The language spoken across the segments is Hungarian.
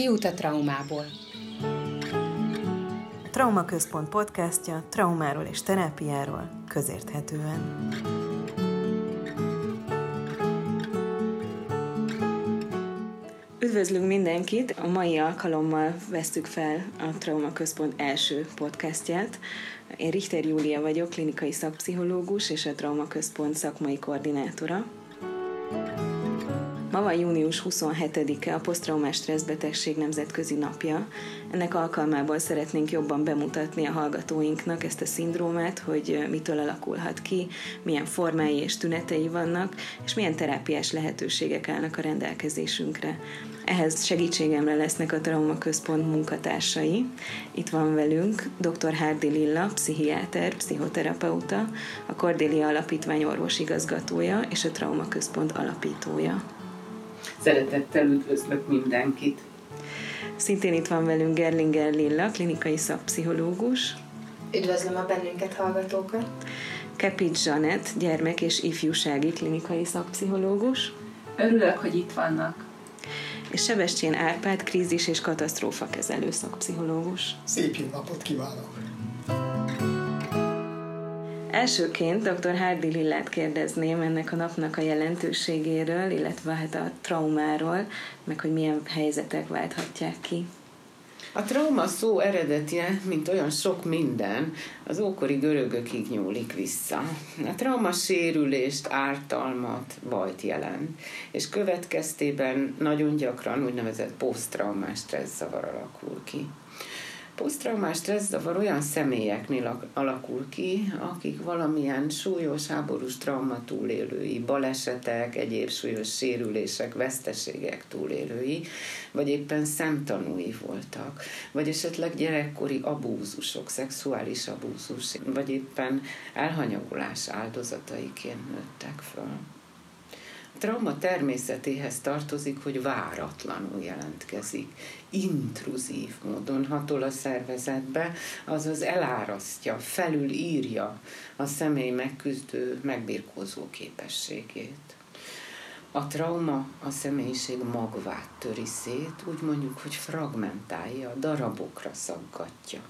Kiút a traumából. A Trauma Központ podcastja traumáról és terápiáról közérthetően. Üdvözlünk mindenkit! A mai alkalommal vesztük fel a Trauma Központ első podcastját. Én Richter Júlia vagyok, klinikai szakpszichológus és a Trauma Központ szakmai koordinátora. Ma van június 27-e, a posztraumás stresszbetegség nemzetközi napja. Ennek alkalmából szeretnénk jobban bemutatni a hallgatóinknak ezt a szindrómát, hogy mitől alakulhat ki, milyen formái és tünetei vannak, és milyen terápiás lehetőségek állnak a rendelkezésünkre. Ehhez segítségemre lesznek a Trauma Központ munkatársai. Itt van velünk dr. Hárdi Lilla, pszichiáter, pszichoterapeuta, a Cordélia Alapítvány orvosigazgatója és a Trauma Központ alapítója. Szeretettel üdvözlök mindenkit! Szintén itt van velünk Gerlinger Lilla, klinikai szakpszichológus. Üdvözlöm a bennünket hallgatókat! Kepit Zsanett, gyermek- és ifjúsági klinikai szakpszichológus. Örülök, hogy itt vannak! És Sebestyén Árpád, krízis és katasztrófa kezelő szakpszichológus. Szép jó napot kívánok! Elsőként dr. Hardy Lillát kérdezném ennek a napnak a jelentőségéről, illetve hát a traumáról, meg hogy milyen helyzetek válthatják ki. A trauma szó eredetje, mint olyan sok minden, az ókori görögökig nyúlik vissza. A trauma sérülést, ártalmat, bajt jelent, és következtében nagyon gyakran úgynevezett posztraumás stresszzavar alakul ki posztraumás stresszavar olyan személyeknél alakul ki, akik valamilyen súlyos háborús trauma túlélői, balesetek, egyéb súlyos sérülések, veszteségek túlélői, vagy éppen szemtanúi voltak, vagy esetleg gyerekkori abúzusok, szexuális abúzus, vagy éppen elhanyagolás áldozataiként nőttek föl trauma természetéhez tartozik, hogy váratlanul jelentkezik, intruzív módon hatol a szervezetbe, azaz elárasztja, felülírja a személy megküzdő, megbirkózó képességét. A trauma a személyiség magvát töri szét, úgy mondjuk, hogy fragmentálja, darabokra szaggatja.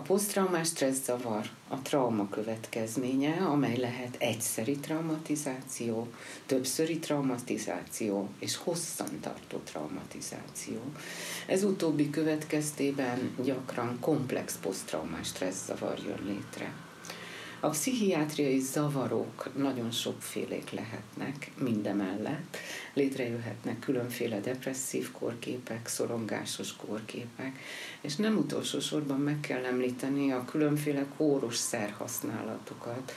A posztraumás stresszzavar a trauma következménye, amely lehet egyszeri traumatizáció, többszöri traumatizáció és hosszantartó traumatizáció. Ez utóbbi következtében gyakran komplex posztraumás stresszzavar jön létre. A pszichiátriai zavarok nagyon sokfélék lehetnek mindemellett. Létrejöhetnek különféle depresszív korképek, szorongásos korképek, és nem utolsó sorban meg kell említeni a különféle kóros szerhasználatokat,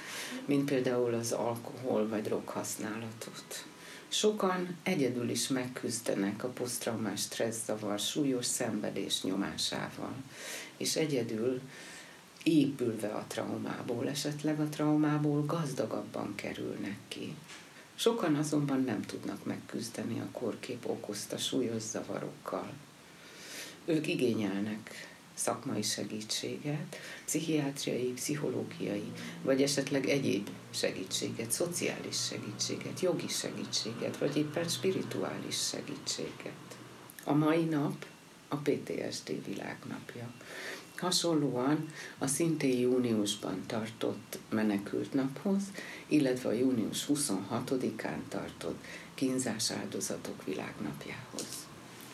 mint például az alkohol vagy drog használatot. Sokan egyedül is megküzdenek a posztraumás stresszavar súlyos szenvedés nyomásával, és egyedül épülve a traumából, esetleg a traumából gazdagabban kerülnek ki. Sokan azonban nem tudnak megküzdeni a korkép okozta súlyos zavarokkal. Ők igényelnek szakmai segítséget, pszichiátriai, pszichológiai, vagy esetleg egyéb segítséget, szociális segítséget, jogi segítséget, vagy éppen spirituális segítséget. A mai nap a PTSD világnapja. Hasonlóan a szintén júniusban tartott menekült naphoz, illetve a június 26-án tartott kínzás áldozatok világnapjához.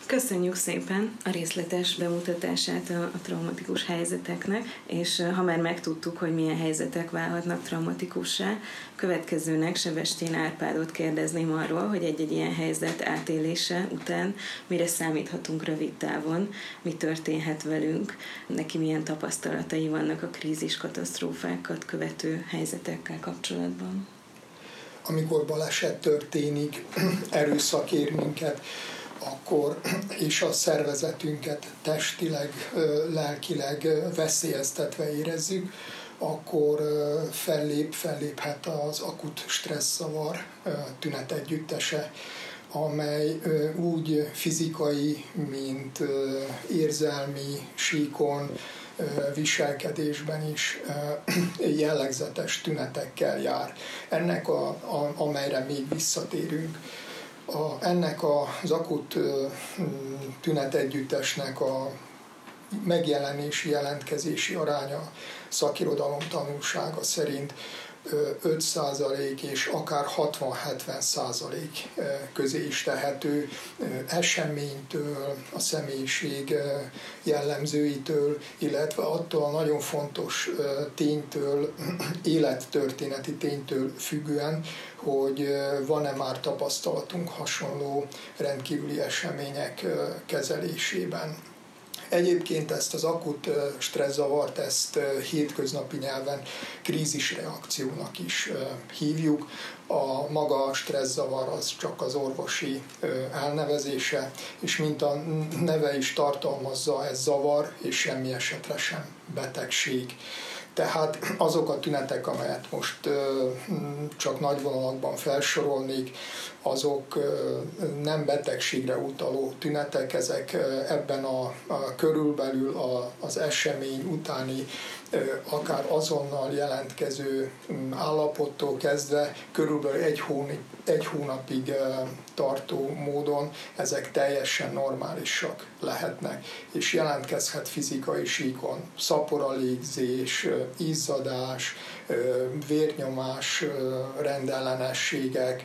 Köszönjük szépen a részletes bemutatását a, a traumatikus helyzeteknek, és ha már megtudtuk, hogy milyen helyzetek válhatnak traumatikussá, következőnek Sevestén Árpádot kérdezném arról, hogy egy-egy ilyen helyzet átélése után mire számíthatunk rövid távon, mi történhet velünk, neki milyen tapasztalatai vannak a krízis katasztrófákat követő helyzetekkel kapcsolatban. Amikor baleset történik, erőszak ér minket, akkor és a szervezetünket testileg, lelkileg veszélyeztetve érezzük, akkor fellép, felléphet az akut stresszavar tünet együttese, amely úgy fizikai, mint érzelmi síkon, viselkedésben is jellegzetes tünetekkel jár. Ennek, a, a, amelyre még visszatérünk, A, ennek az akut tünetegyüttesnek a megjelenési, jelentkezési aránya szakirodalom tanulsága szerint 5% és akár 60-70% közé is tehető eseménytől, a személyiség jellemzőitől, illetve attól a nagyon fontos ténytől, élettörténeti ténytől függően, hogy van-e már tapasztalatunk hasonló rendkívüli események kezelésében. Egyébként ezt az akut stresszavart, ezt hétköznapi nyelven krízisreakciónak is hívjuk. A maga stresszavar az csak az orvosi elnevezése, és mint a neve is tartalmazza, ez zavar, és semmi esetre sem betegség. Tehát azok a tünetek, amelyet most csak nagy vonalakban felsorolnék, azok nem betegségre utaló tünetek, ezek ebben a, a körülbelül a, az esemény utáni akár azonnal jelentkező mm, állapottól kezdve körülbelül egy, hóni, egy hónapig tartó módon ezek teljesen normálisak lehetnek, és jelentkezhet fizikai síkon, szaporalégzés, izzadás, vérnyomás rendellenességek,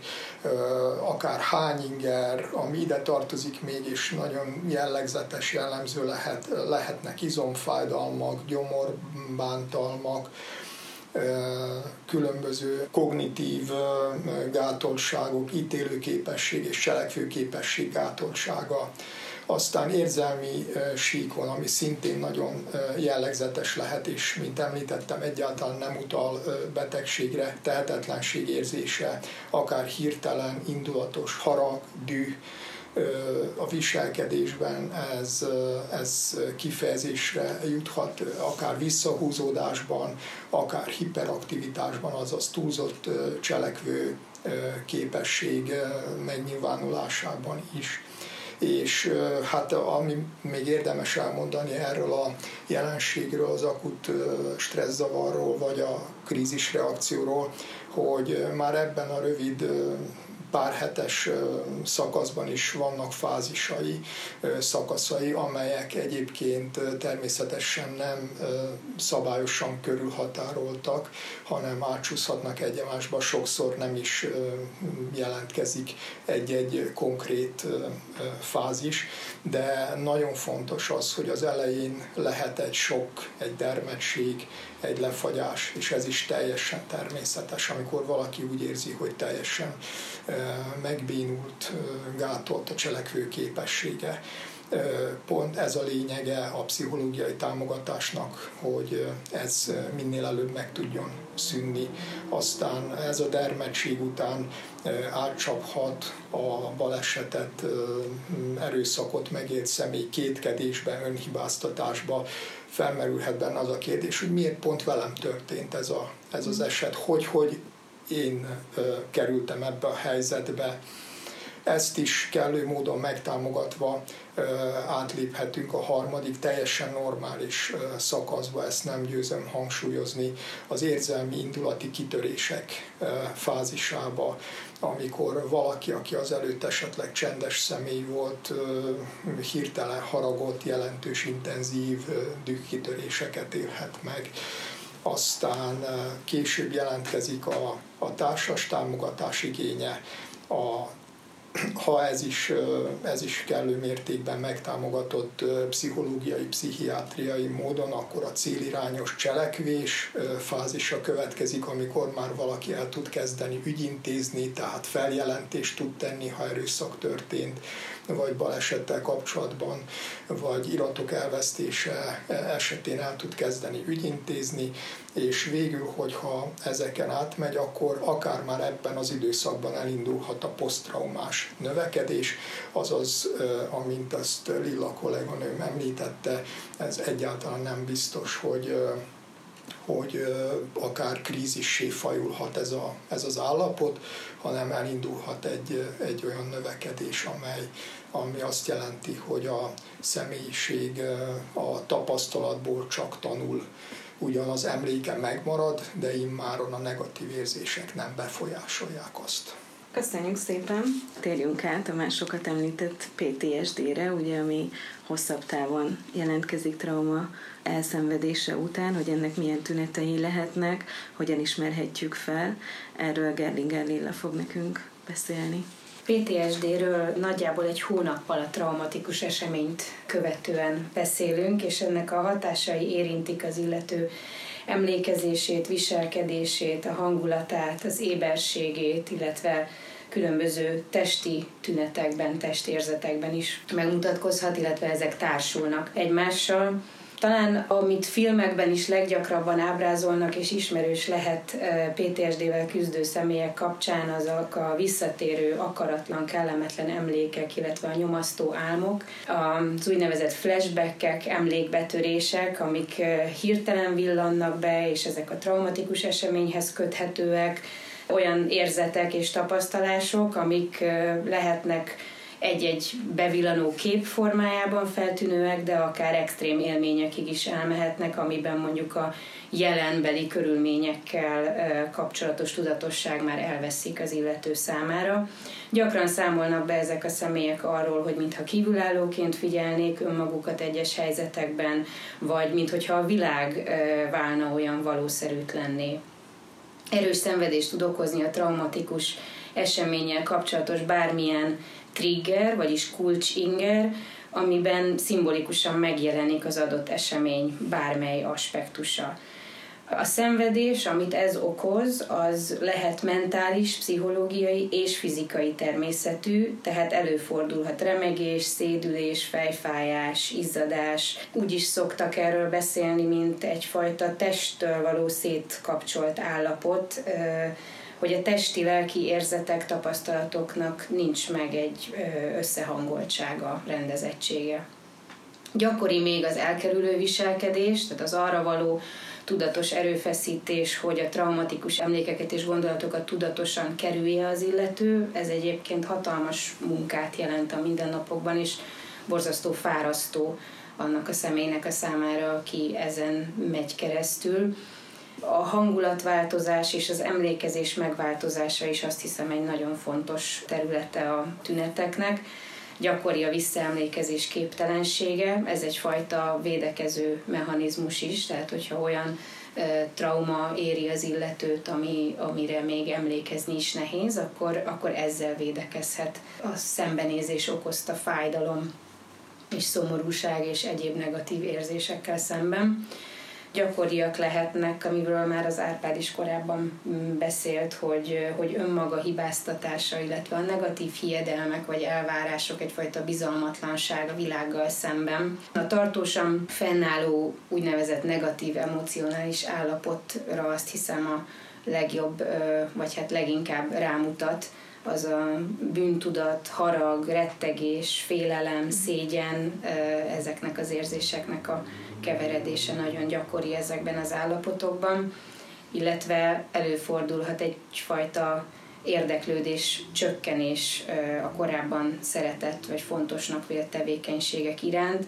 akár hányinger, ami ide tartozik még, és nagyon jellegzetes, jellemző lehet, lehetnek izomfájdalmak, gyomorbántalmak, különböző kognitív gátoltságok, ítélőképesség és cselekvőképesség gátoltsága, aztán érzelmi síkon, ami szintén nagyon jellegzetes lehet, és mint említettem, egyáltalán nem utal betegségre, tehetetlenség érzése, akár hirtelen, indulatos harag, düh, a viselkedésben ez, ez kifejezésre juthat, akár visszahúzódásban, akár hiperaktivitásban, azaz túlzott cselekvő képesség megnyilvánulásában is és hát ami még érdemes elmondani erről a jelenségről, az akut stresszavarról, vagy a krízisreakcióról, hogy már ebben a rövid pár hetes szakaszban is vannak fázisai, szakaszai, amelyek egyébként természetesen nem szabályosan körülhatároltak, hanem átcsúszhatnak egymásba, sokszor nem is jelentkezik egy-egy konkrét fázis, de nagyon fontos az, hogy az elején lehet egy sok, egy dermedség, egy lefagyás, és ez is teljesen természetes, amikor valaki úgy érzi, hogy teljesen megbénult, gátolt a cselekvő képessége. Pont ez a lényege a pszichológiai támogatásnak, hogy ez minél előbb meg tudjon szűnni. Aztán ez a dermedség után átcsaphat a balesetet, erőszakot megélt személy kétkedésbe, önhibáztatásba, felmerülhet benne az a kérdés, hogy miért pont velem történt ez, a, ez az eset, hogy, hogy én kerültem ebbe a helyzetbe. Ezt is kellő módon megtámogatva átléphetünk a harmadik, teljesen normális szakaszba, ezt nem győzöm hangsúlyozni, az érzelmi indulati kitörések fázisába, amikor valaki, aki az előtt esetleg csendes személy volt, hirtelen haragot, jelentős, intenzív dühkitöréseket élhet meg. Aztán később jelentkezik a, a társas támogatás igénye, a ha ez is, ez is kellő mértékben megtámogatott pszichológiai, pszichiátriai módon, akkor a célirányos cselekvés fázisa következik, amikor már valaki el tud kezdeni ügyintézni, tehát feljelentést tud tenni, ha erőszak történt, vagy balesettel kapcsolatban, vagy iratok elvesztése esetén el tud kezdeni ügyintézni, és végül, hogyha ezeken átmegy, akkor akár már ebben az időszakban elindulhat a posztraumás növekedés, azaz, amint azt Lilla kolléganőm említette, ez egyáltalán nem biztos, hogy hogy akár krízissé fajulhat ez, a, ez az állapot, hanem elindulhat egy, egy olyan növekedés, amely, ami azt jelenti, hogy a személyiség a tapasztalatból csak tanul, ugyan az emléke megmarad, de immáron a negatív érzések nem befolyásolják azt. Köszönjük szépen! Térjünk át a már sokat említett PTSD-re, ugye, ami hosszabb távon jelentkezik trauma elszenvedése után, hogy ennek milyen tünetei lehetnek, hogyan ismerhetjük fel. Erről Gerlinger Lilla fog nekünk beszélni. PTSD-ről nagyjából egy hónappal a traumatikus eseményt követően beszélünk, és ennek a hatásai érintik az illető emlékezését, viselkedését, a hangulatát, az éberségét, illetve különböző testi tünetekben, testérzetekben is megmutatkozhat, illetve ezek társulnak egymással. Talán amit filmekben is leggyakrabban ábrázolnak és ismerős lehet PTSD-vel küzdő személyek kapcsán, azok a visszatérő, akaratlan, kellemetlen emlékek, illetve a nyomasztó álmok, az úgynevezett flashbackek, emlékbetörések, amik hirtelen villannak be, és ezek a traumatikus eseményhez köthetőek, olyan érzetek és tapasztalások, amik lehetnek egy-egy bevillanó kép formájában feltűnőek, de akár extrém élményekig is elmehetnek, amiben mondjuk a jelenbeli körülményekkel kapcsolatos tudatosság már elveszik az illető számára. Gyakran számolnak be ezek a személyek arról, hogy mintha kívülállóként figyelnék önmagukat egyes helyzetekben, vagy mintha a világ válna olyan valószerűtlenné. Erős szenvedést tud okozni a traumatikus eseménnyel kapcsolatos bármilyen trigger, vagyis kulcsinger, amiben szimbolikusan megjelenik az adott esemény bármely aspektusa. A szenvedés, amit ez okoz, az lehet mentális, pszichológiai és fizikai természetű, tehát előfordulhat remegés, szédülés, fejfájás, izzadás. Úgy is szoktak erről beszélni, mint egyfajta testtől való szétkapcsolt állapot, hogy a testi-lelki érzetek, tapasztalatoknak nincs meg egy összehangoltsága, rendezettsége. Gyakori még az elkerülő viselkedés, tehát az arra való tudatos erőfeszítés, hogy a traumatikus emlékeket és gondolatokat tudatosan kerülje az illető. Ez egyébként hatalmas munkát jelent a mindennapokban, és borzasztó fárasztó annak a személynek a számára, aki ezen megy keresztül a hangulatváltozás és az emlékezés megváltozása is azt hiszem egy nagyon fontos területe a tüneteknek. Gyakori a visszaemlékezés képtelensége, ez egyfajta védekező mechanizmus is, tehát hogyha olyan trauma éri az illetőt, ami, amire még emlékezni is nehéz, akkor, akkor ezzel védekezhet. A szembenézés okozta fájdalom és szomorúság és egyéb negatív érzésekkel szemben gyakoriak lehetnek, amiről már az Árpád is korábban mm, beszélt, hogy, hogy önmaga hibáztatása, illetve a negatív hiedelmek vagy elvárások, egyfajta bizalmatlanság a világgal szemben. A tartósan fennálló úgynevezett negatív emocionális állapotra azt hiszem a legjobb, vagy hát leginkább rámutat, az a bűntudat, harag, rettegés, félelem, szégyen, ezeknek az érzéseknek a keveredése nagyon gyakori ezekben az állapotokban, illetve előfordulhat egyfajta érdeklődés, csökkenés a korábban szeretett vagy fontosnak vélt tevékenységek iránt,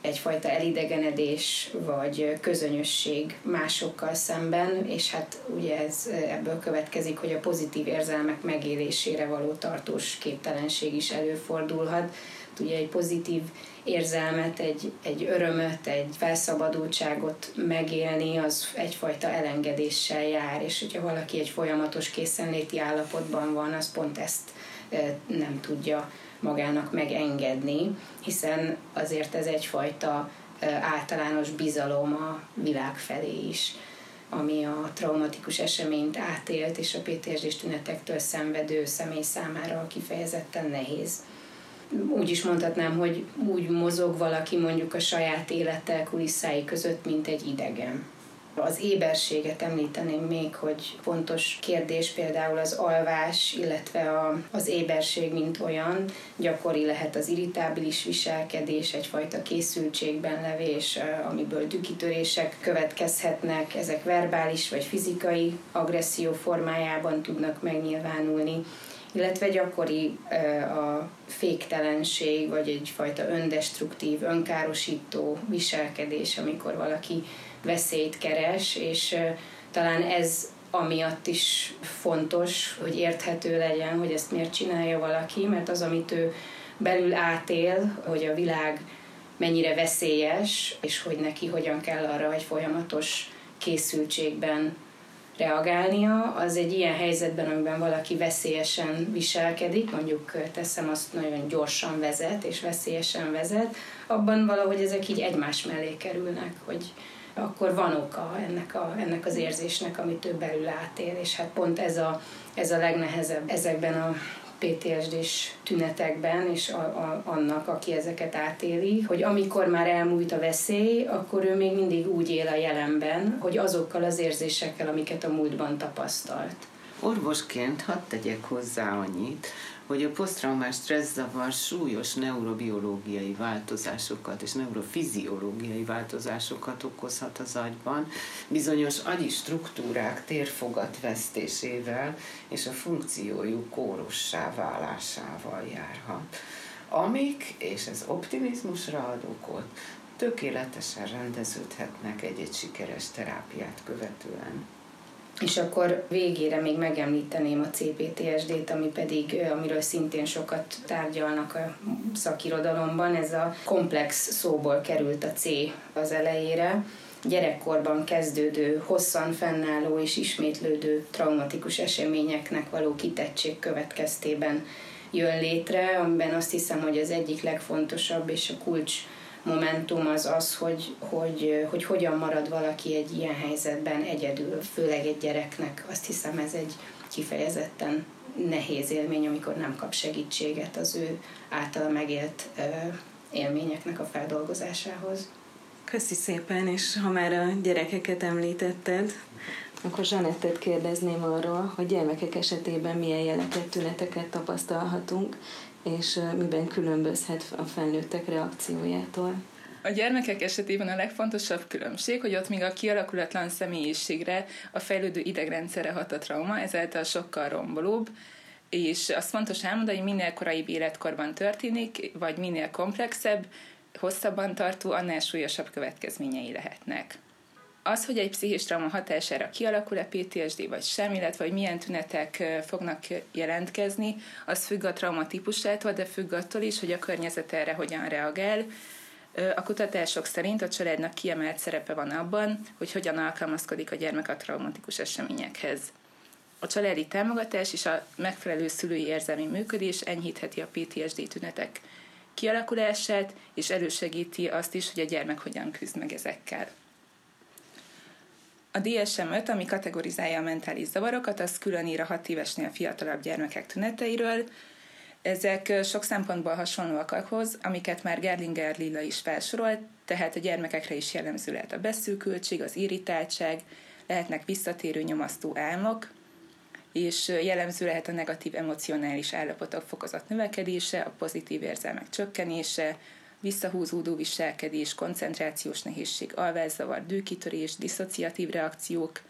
egyfajta elidegenedés vagy közönösség másokkal szemben, és hát ugye ez ebből következik, hogy a pozitív érzelmek megélésére való tartós képtelenség is előfordulhat. Ugye egy pozitív érzelmet, egy, egy örömöt, egy felszabadultságot megélni, az egyfajta elengedéssel jár, és hogyha valaki egy folyamatos készenléti állapotban van, az pont ezt nem tudja magának megengedni, hiszen azért ez egyfajta általános bizalom a világ felé is ami a traumatikus eseményt átélt és a PTSD tünetektől szenvedő személy számára kifejezetten nehéz úgy is mondhatnám, hogy úgy mozog valaki mondjuk a saját élete kulisszái között, mint egy idegen. Az éberséget említeném még, hogy fontos kérdés például az alvás, illetve a, az éberség, mint olyan. Gyakori lehet az irritábilis viselkedés, egyfajta készültségben levés, amiből dükitörések következhetnek. Ezek verbális vagy fizikai agresszió formájában tudnak megnyilvánulni illetve gyakori a féktelenség, vagy egyfajta öndestruktív, önkárosító viselkedés, amikor valaki veszélyt keres, és talán ez amiatt is fontos, hogy érthető legyen, hogy ezt miért csinálja valaki, mert az, amit ő belül átél, hogy a világ mennyire veszélyes, és hogy neki hogyan kell arra egy folyamatos készültségben reagálnia, az egy ilyen helyzetben, amiben valaki veszélyesen viselkedik, mondjuk teszem azt nagyon gyorsan vezet, és veszélyesen vezet, abban valahogy ezek így egymás mellé kerülnek, hogy akkor van oka ennek, a, ennek az érzésnek, amit ő belül átél, és hát pont ez a, ez a legnehezebb ezekben a PTSD-s tünetekben, és a, a, annak, aki ezeket átéli, hogy amikor már elmúlt a veszély, akkor ő még mindig úgy él a jelenben, hogy azokkal az érzésekkel, amiket a múltban tapasztalt. Orvosként hadd tegyek hozzá annyit, hogy a posztraumás stresszavar súlyos neurobiológiai változásokat és neurofiziológiai változásokat okozhat az agyban, bizonyos agyi struktúrák térfogat vesztésével és a funkciójuk kórossá válásával járhat. Amik, és ez optimizmusra ad okot, tökéletesen rendeződhetnek egy-egy sikeres terápiát követően. És akkor végére még megemlíteném a CPTSD-t, ami pedig, amiről szintén sokat tárgyalnak a szakirodalomban, ez a komplex szóból került a C az elejére, gyerekkorban kezdődő, hosszan fennálló és ismétlődő traumatikus eseményeknek való kitettség következtében jön létre, amiben azt hiszem, hogy az egyik legfontosabb és a kulcs momentum az az, hogy, hogy, hogy hogyan marad valaki egy ilyen helyzetben egyedül, főleg egy gyereknek. Azt hiszem ez egy kifejezetten nehéz élmény, amikor nem kap segítséget az ő általa megélt élményeknek a feldolgozásához. Köszi szépen, és ha már a gyerekeket említetted, akkor Zsanettet kérdezném arról, hogy gyermekek esetében milyen jeleket, tüneteket tapasztalhatunk, és miben különbözhet a felnőttek reakciójától. A gyermekek esetében a legfontosabb különbség, hogy ott még a kialakulatlan személyiségre, a fejlődő idegrendszerre hat a trauma, ezáltal sokkal rombolóbb, és azt fontos elmondani, hogy minél korai életkorban történik, vagy minél komplexebb, hosszabban tartó, annál súlyosabb következményei lehetnek az, hogy egy pszichés trauma hatására kialakul-e PTSD vagy sem, illetve hogy milyen tünetek fognak jelentkezni, az függ a trauma típusától, de függ attól is, hogy a környezet erre hogyan reagál. A kutatások szerint a családnak kiemelt szerepe van abban, hogy hogyan alkalmazkodik a gyermek a traumatikus eseményekhez. A családi támogatás és a megfelelő szülői érzelmi működés enyhítheti a PTSD tünetek kialakulását, és elősegíti azt is, hogy a gyermek hogyan küzd meg ezekkel. A DSM-5, ami kategorizálja a mentális zavarokat, az külön ír a 6 évesnél fiatalabb gyermekek tüneteiről. Ezek sok szempontból hasonlóak ahhoz, amiket már Gerlinger Lilla is felsorolt, tehát a gyermekekre is jellemző lehet a beszűkültség, az irritáltság, lehetnek visszatérő nyomasztó álmok, és jellemző lehet a negatív emocionális állapotok fokozott növekedése, a pozitív érzelmek csökkenése, visszahúzódó viselkedés, koncentrációs nehézség, alvászavar, dűkitörés, diszociatív reakciók,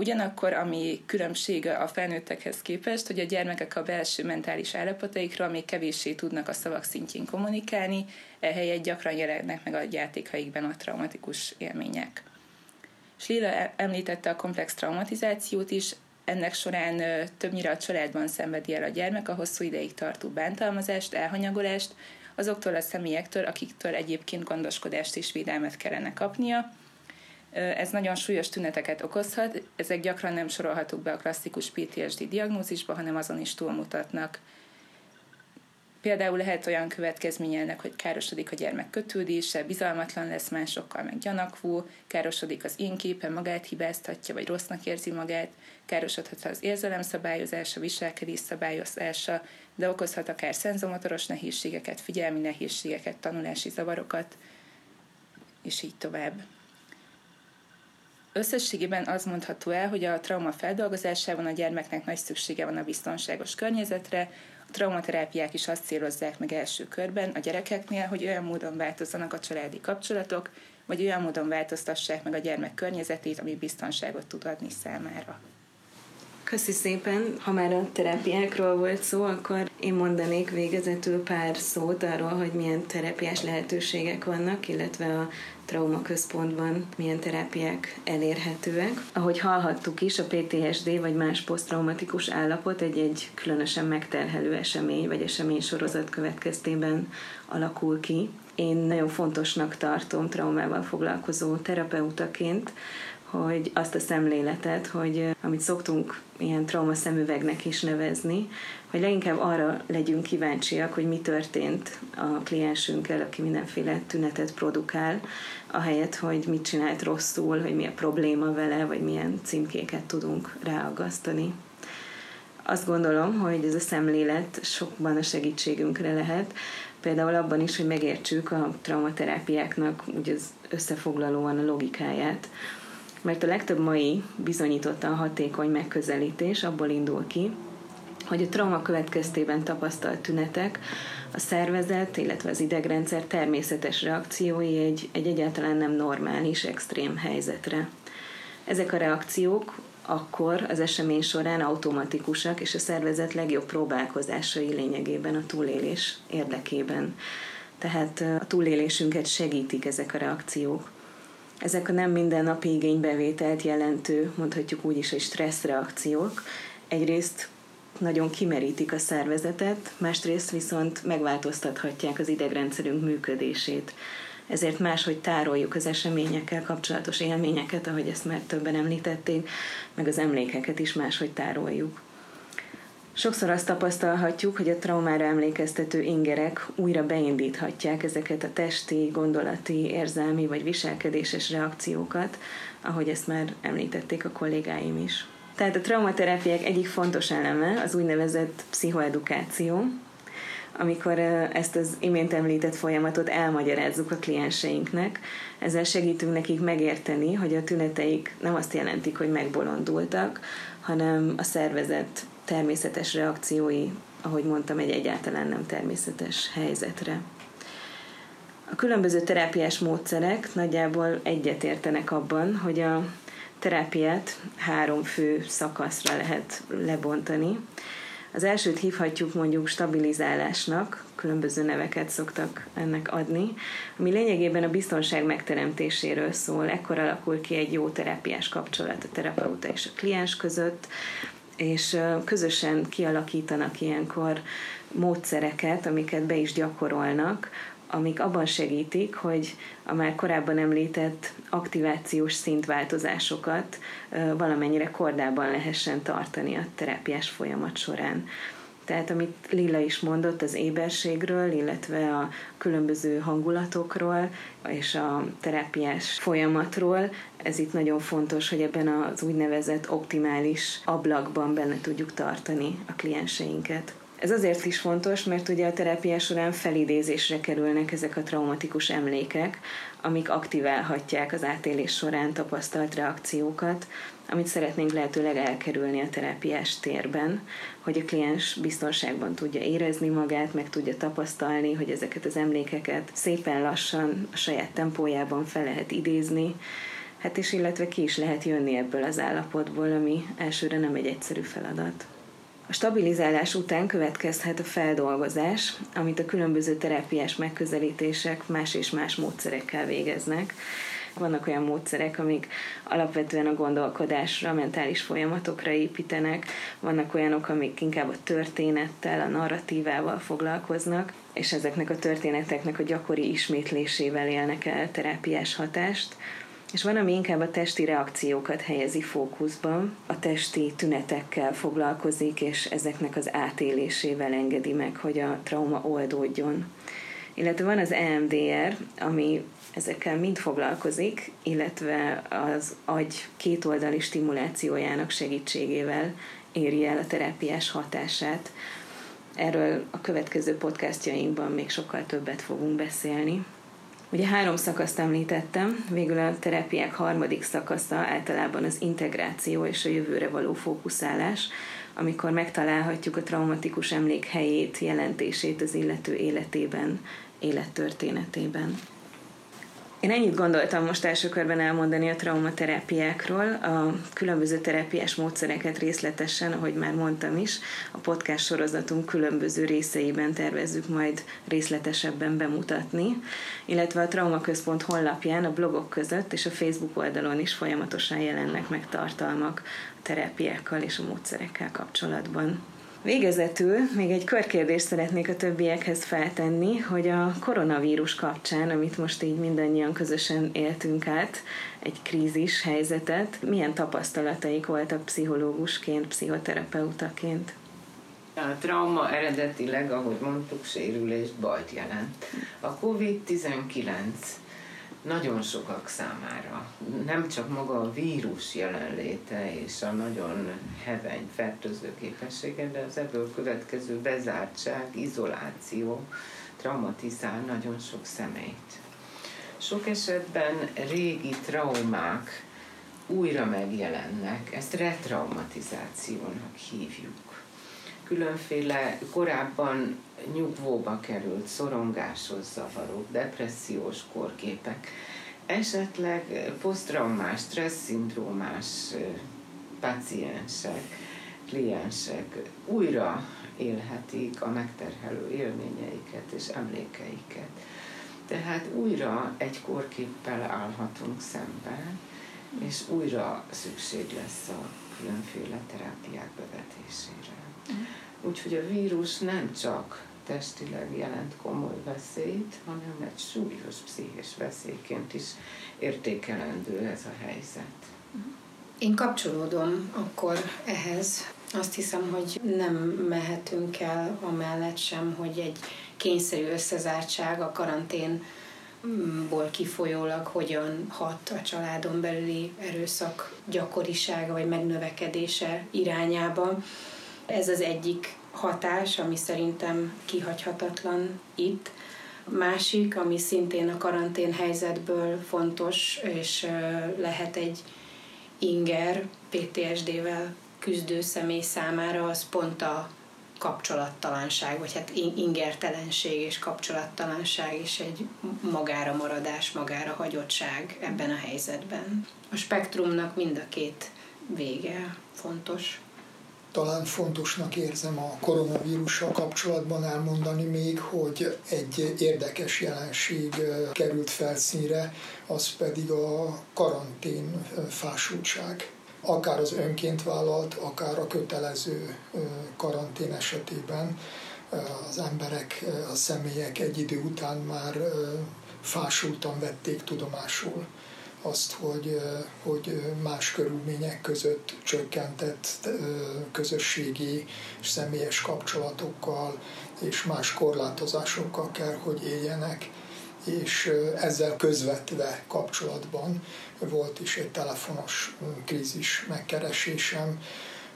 Ugyanakkor, ami különbsége a felnőttekhez képest, hogy a gyermekek a belső mentális állapotaikra még kevéssé tudnak a szavak szintjén kommunikálni, ehelyett gyakran jelennek meg a játékaikban a traumatikus élmények. Slila említette a komplex traumatizációt is, ennek során többnyire a családban szenvedi el a gyermek a hosszú ideig tartó bántalmazást, elhanyagolást, azoktól a személyektől, akiktől egyébként gondoskodást és védelmet kellene kapnia. Ez nagyon súlyos tüneteket okozhat, ezek gyakran nem sorolhatók be a klasszikus PTSD diagnózisba, hanem azon is túlmutatnak. Például lehet olyan következménye ennek, hogy károsodik a gyermek kötődése, bizalmatlan lesz másokkal, meg gyanakvó, károsodik az én képe, magát hibáztatja, vagy rossznak érzi magát, károsodhat az érzelemszabályozása, viselkedés szabályozása, de okozhat akár szenzomotoros nehézségeket, figyelmi nehézségeket, tanulási zavarokat, és így tovább. Összességében az mondható el, hogy a trauma feldolgozásában a gyermeknek nagy szüksége van a biztonságos környezetre, traumaterápiák is azt célozzák meg első körben a gyerekeknél, hogy olyan módon változzanak a családi kapcsolatok, vagy olyan módon változtassák meg a gyermek környezetét, ami biztonságot tud adni számára. Köszi szépen. Ha már a terápiákról volt szó, akkor én mondanék végezetül pár szót arról, hogy milyen terápiás lehetőségek vannak, illetve a trauma központban milyen terápiák elérhetőek. Ahogy hallhattuk is, a PTSD vagy más posztraumatikus állapot egy-egy különösen megterhelő esemény vagy esemény sorozat következtében alakul ki. Én nagyon fontosnak tartom traumával foglalkozó terapeutaként, hogy azt a szemléletet, hogy amit szoktunk ilyen trauma szemüvegnek is nevezni, hogy leginkább arra legyünk kíváncsiak, hogy mi történt a kliensünkkel, aki mindenféle tünetet produkál, ahelyett, hogy mit csinált rosszul, hogy mi a probléma vele, vagy milyen címkéket tudunk ráagasztani. Azt gondolom, hogy ez a szemlélet sokban a segítségünkre lehet, például abban is, hogy megértsük a traumaterápiáknak úgy az összefoglalóan a logikáját, mert a legtöbb mai bizonyítottan hatékony megközelítés abból indul ki, hogy a trauma következtében tapasztalt tünetek a szervezet, illetve az idegrendszer természetes reakciói egy, egy egyáltalán nem normális, extrém helyzetre. Ezek a reakciók akkor az esemény során automatikusak, és a szervezet legjobb próbálkozásai lényegében a túlélés érdekében. Tehát a túlélésünket segítik ezek a reakciók. Ezek a nem mindennapi igénybevételt jelentő, mondhatjuk úgy is, hogy stresszreakciók, egyrészt nagyon kimerítik a szervezetet, másrészt viszont megváltoztathatják az idegrendszerünk működését. Ezért máshogy tároljuk az eseményekkel kapcsolatos élményeket, ahogy ezt már többen említették, meg az emlékeket is máshogy tároljuk. Sokszor azt tapasztalhatjuk, hogy a traumára emlékeztető ingerek újra beindíthatják ezeket a testi, gondolati, érzelmi vagy viselkedéses reakciókat, ahogy ezt már említették a kollégáim is. Tehát a traumaterápiák egyik fontos eleme az úgynevezett pszichoedukáció, amikor ezt az imént említett folyamatot elmagyarázzuk a klienseinknek, ezzel segítünk nekik megérteni, hogy a tüneteik nem azt jelentik, hogy megbolondultak, hanem a szervezet természetes reakciói, ahogy mondtam, egy egyáltalán nem természetes helyzetre. A különböző terápiás módszerek nagyjából egyetértenek abban, hogy a terápiát három fő szakaszra lehet lebontani. Az elsőt hívhatjuk mondjuk stabilizálásnak, különböző neveket szoktak ennek adni, ami lényegében a biztonság megteremtéséről szól. Ekkor alakul ki egy jó terápiás kapcsolat a terapeuta és a kliens között, és közösen kialakítanak ilyenkor módszereket, amiket be is gyakorolnak, amik abban segítik, hogy a már korábban említett aktivációs szintváltozásokat valamennyire kordában lehessen tartani a terápiás folyamat során. Tehát amit Lilla is mondott az éberségről, illetve a különböző hangulatokról és a terápiás folyamatról, ez itt nagyon fontos, hogy ebben az úgynevezett optimális ablakban benne tudjuk tartani a klienseinket. Ez azért is fontos, mert ugye a terápia során felidézésre kerülnek ezek a traumatikus emlékek, amik aktiválhatják az átélés során tapasztalt reakciókat, amit szeretnénk lehetőleg elkerülni a terápiás térben, hogy a kliens biztonságban tudja érezni magát, meg tudja tapasztalni, hogy ezeket az emlékeket szépen lassan a saját tempójában fel lehet idézni, hát és illetve ki is lehet jönni ebből az állapotból, ami elsőre nem egy egyszerű feladat. A stabilizálás után következhet a feldolgozás, amit a különböző terápiás megközelítések más és más módszerekkel végeznek. Vannak olyan módszerek, amik alapvetően a gondolkodásra, a mentális folyamatokra építenek, vannak olyanok, amik inkább a történettel, a narratívával foglalkoznak, és ezeknek a történeteknek a gyakori ismétlésével élnek el terápiás hatást. És van, ami inkább a testi reakciókat helyezi fókuszban, a testi tünetekkel foglalkozik, és ezeknek az átélésével engedi meg, hogy a trauma oldódjon. Illetve van az EMDR, ami ezekkel mind foglalkozik, illetve az agy kétoldali stimulációjának segítségével éri el a terápiás hatását. Erről a következő podcastjainkban még sokkal többet fogunk beszélni. Ugye három szakaszt említettem, végül a terápiák harmadik szakasza általában az integráció és a jövőre való fókuszálás, amikor megtalálhatjuk a traumatikus emlék helyét, jelentését az illető életében, élettörténetében. Én ennyit gondoltam most első körben elmondani a traumaterápiákról, a különböző terápiás módszereket részletesen, ahogy már mondtam is, a podcast sorozatunk különböző részeiben tervezzük majd részletesebben bemutatni, illetve a Traumaközpont honlapján, a blogok között és a Facebook oldalon is folyamatosan jelennek meg tartalmak a terápiákkal és a módszerekkel kapcsolatban. Végezetül még egy körkérdést szeretnék a többiekhez feltenni, hogy a koronavírus kapcsán, amit most így mindannyian közösen éltünk át, egy krízis helyzetet, milyen tapasztalataik voltak pszichológusként, pszichoterapeutaként? A trauma eredetileg, ahogy mondtuk, sérülést, bajt jelent. A COVID-19 nagyon sokak számára. Nem csak maga a vírus jelenléte és a nagyon heveny fertőző képessége, de az ebből következő bezártság, izoláció traumatizál nagyon sok személyt. Sok esetben régi traumák újra megjelennek, ezt retraumatizációnak hívjuk. Különféle korábban nyugvóba került, szorongáshoz zavaró, depressziós korképek, esetleg posztraumás, stressz-szindrómás paciensek, kliensek újra élhetik a megterhelő élményeiket és emlékeiket. Tehát újra egy korképpel állhatunk szemben, és újra szükség lesz a különféle terápiák bevetésére. Mm. Úgyhogy a vírus nem csak testileg jelent komoly veszélyt, hanem egy súlyos pszichés veszélyként is értékelendő ez a helyzet. Én kapcsolódom akkor ehhez. Azt hiszem, hogy nem mehetünk el amellett sem, hogy egy kényszerű összezártság a karantén ból kifolyólag hogyan hat a családon belüli erőszak gyakorisága vagy megnövekedése irányába. Ez az egyik hatás, ami szerintem kihagyhatatlan itt. Másik, ami szintén a karantén helyzetből fontos, és lehet egy inger PTSD-vel küzdő személy számára, az pont a kapcsolattalanság, vagy hát ingertelenség és kapcsolattalanság, és egy magára maradás, magára hagyottság ebben a helyzetben. A spektrumnak mind a két vége fontos talán fontosnak érzem a koronavírussal kapcsolatban elmondani még, hogy egy érdekes jelenség került felszínre, az pedig a karantén fásultság. Akár az önként vállalt, akár a kötelező karantén esetében az emberek, a személyek egy idő után már fásultan vették tudomásul azt, hogy, hogy más körülmények között csökkentett közösségi és személyes kapcsolatokkal és más korlátozásokkal kell, hogy éljenek, és ezzel közvetve kapcsolatban volt is egy telefonos krízis megkeresésem,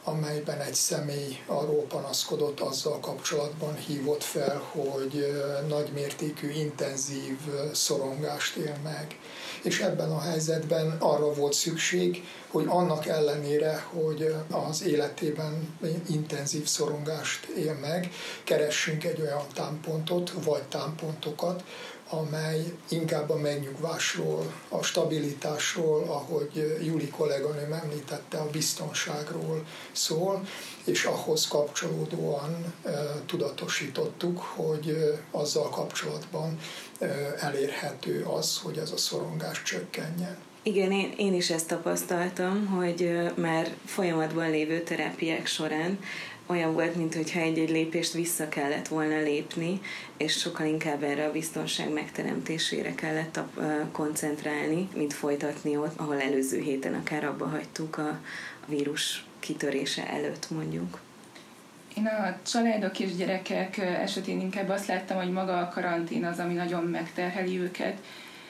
amelyben egy személy arról panaszkodott, azzal kapcsolatban hívott fel, hogy nagymértékű, intenzív szorongást él meg. És ebben a helyzetben arra volt szükség, hogy annak ellenére, hogy az életében intenzív szorongást él meg, keressünk egy olyan támpontot, vagy támpontokat, amely inkább a megnyugvásról, a stabilitásról, ahogy Juli kolléganőm említette, a biztonságról szól, és ahhoz kapcsolódóan tudatosítottuk, hogy azzal kapcsolatban elérhető az, hogy ez a szorongás csökkenjen. Igen, én, én is ezt tapasztaltam, hogy már folyamatban lévő terápiák során olyan volt, mintha egy-egy lépést vissza kellett volna lépni, és sokkal inkább erre a biztonság megteremtésére kellett koncentrálni, mint folytatni ott, ahol előző héten akár abba hagytuk a, vírus kitörése előtt mondjuk. Én a családok és gyerekek esetén inkább azt láttam, hogy maga a karantén az, ami nagyon megterheli őket.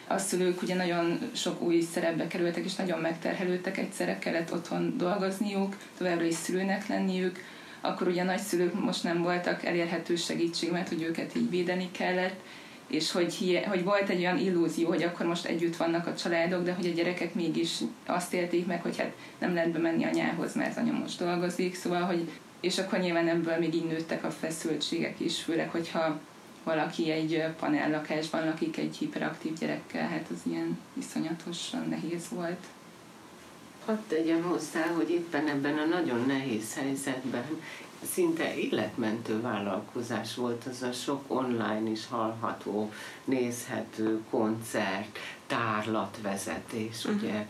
A szülők ugye nagyon sok új szerepbe kerültek, és nagyon megterhelődtek, egyszerre kellett otthon dolgozniuk, továbbra is szülőnek lenniük, akkor ugye a nagyszülők most nem voltak elérhető segítség, mert hogy őket így védeni kellett, és hogy, hogy volt egy olyan illúzió, hogy akkor most együtt vannak a családok, de hogy a gyerekek mégis azt élték meg, hogy hát nem lehet bemenni anyához, mert anya most dolgozik, szóval, hogy és akkor nyilván ebből még így nőttek a feszültségek is, főleg, hogyha valaki egy panellakásban lakik egy hiperaktív gyerekkel, hát az ilyen iszonyatosan nehéz volt. Hadd tegyem hozzá, hogy éppen ebben a nagyon nehéz helyzetben szinte életmentő vállalkozás volt az a sok online is hallható, nézhető koncert, tárlatvezetés, uh-huh. ugye,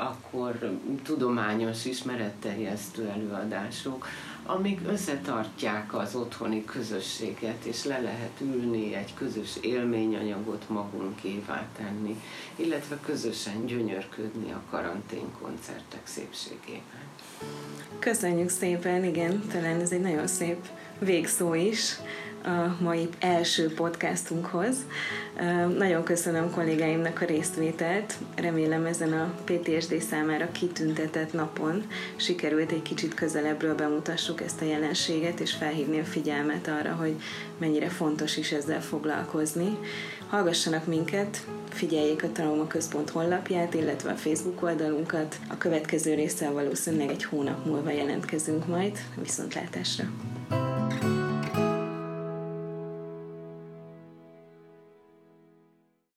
akkor tudományos ismeretterjesztő előadások, amik összetartják az otthoni közösséget, és le lehet ülni, egy közös élményanyagot magunkévá tenni, illetve közösen gyönyörködni a karanténkoncertek szépségében. Köszönjük szépen, igen, talán ez egy nagyon szép végszó is a mai első podcastunkhoz. Nagyon köszönöm kollégáimnak a résztvételt. Remélem ezen a PTSD számára kitüntetett napon sikerült egy kicsit közelebbről bemutassuk ezt a jelenséget, és felhívni a figyelmet arra, hogy mennyire fontos is ezzel foglalkozni. Hallgassanak minket, figyeljék a Trauma Központ honlapját, illetve a Facebook oldalunkat. A következő résszel valószínűleg egy hónap múlva jelentkezünk majd. Viszontlátásra!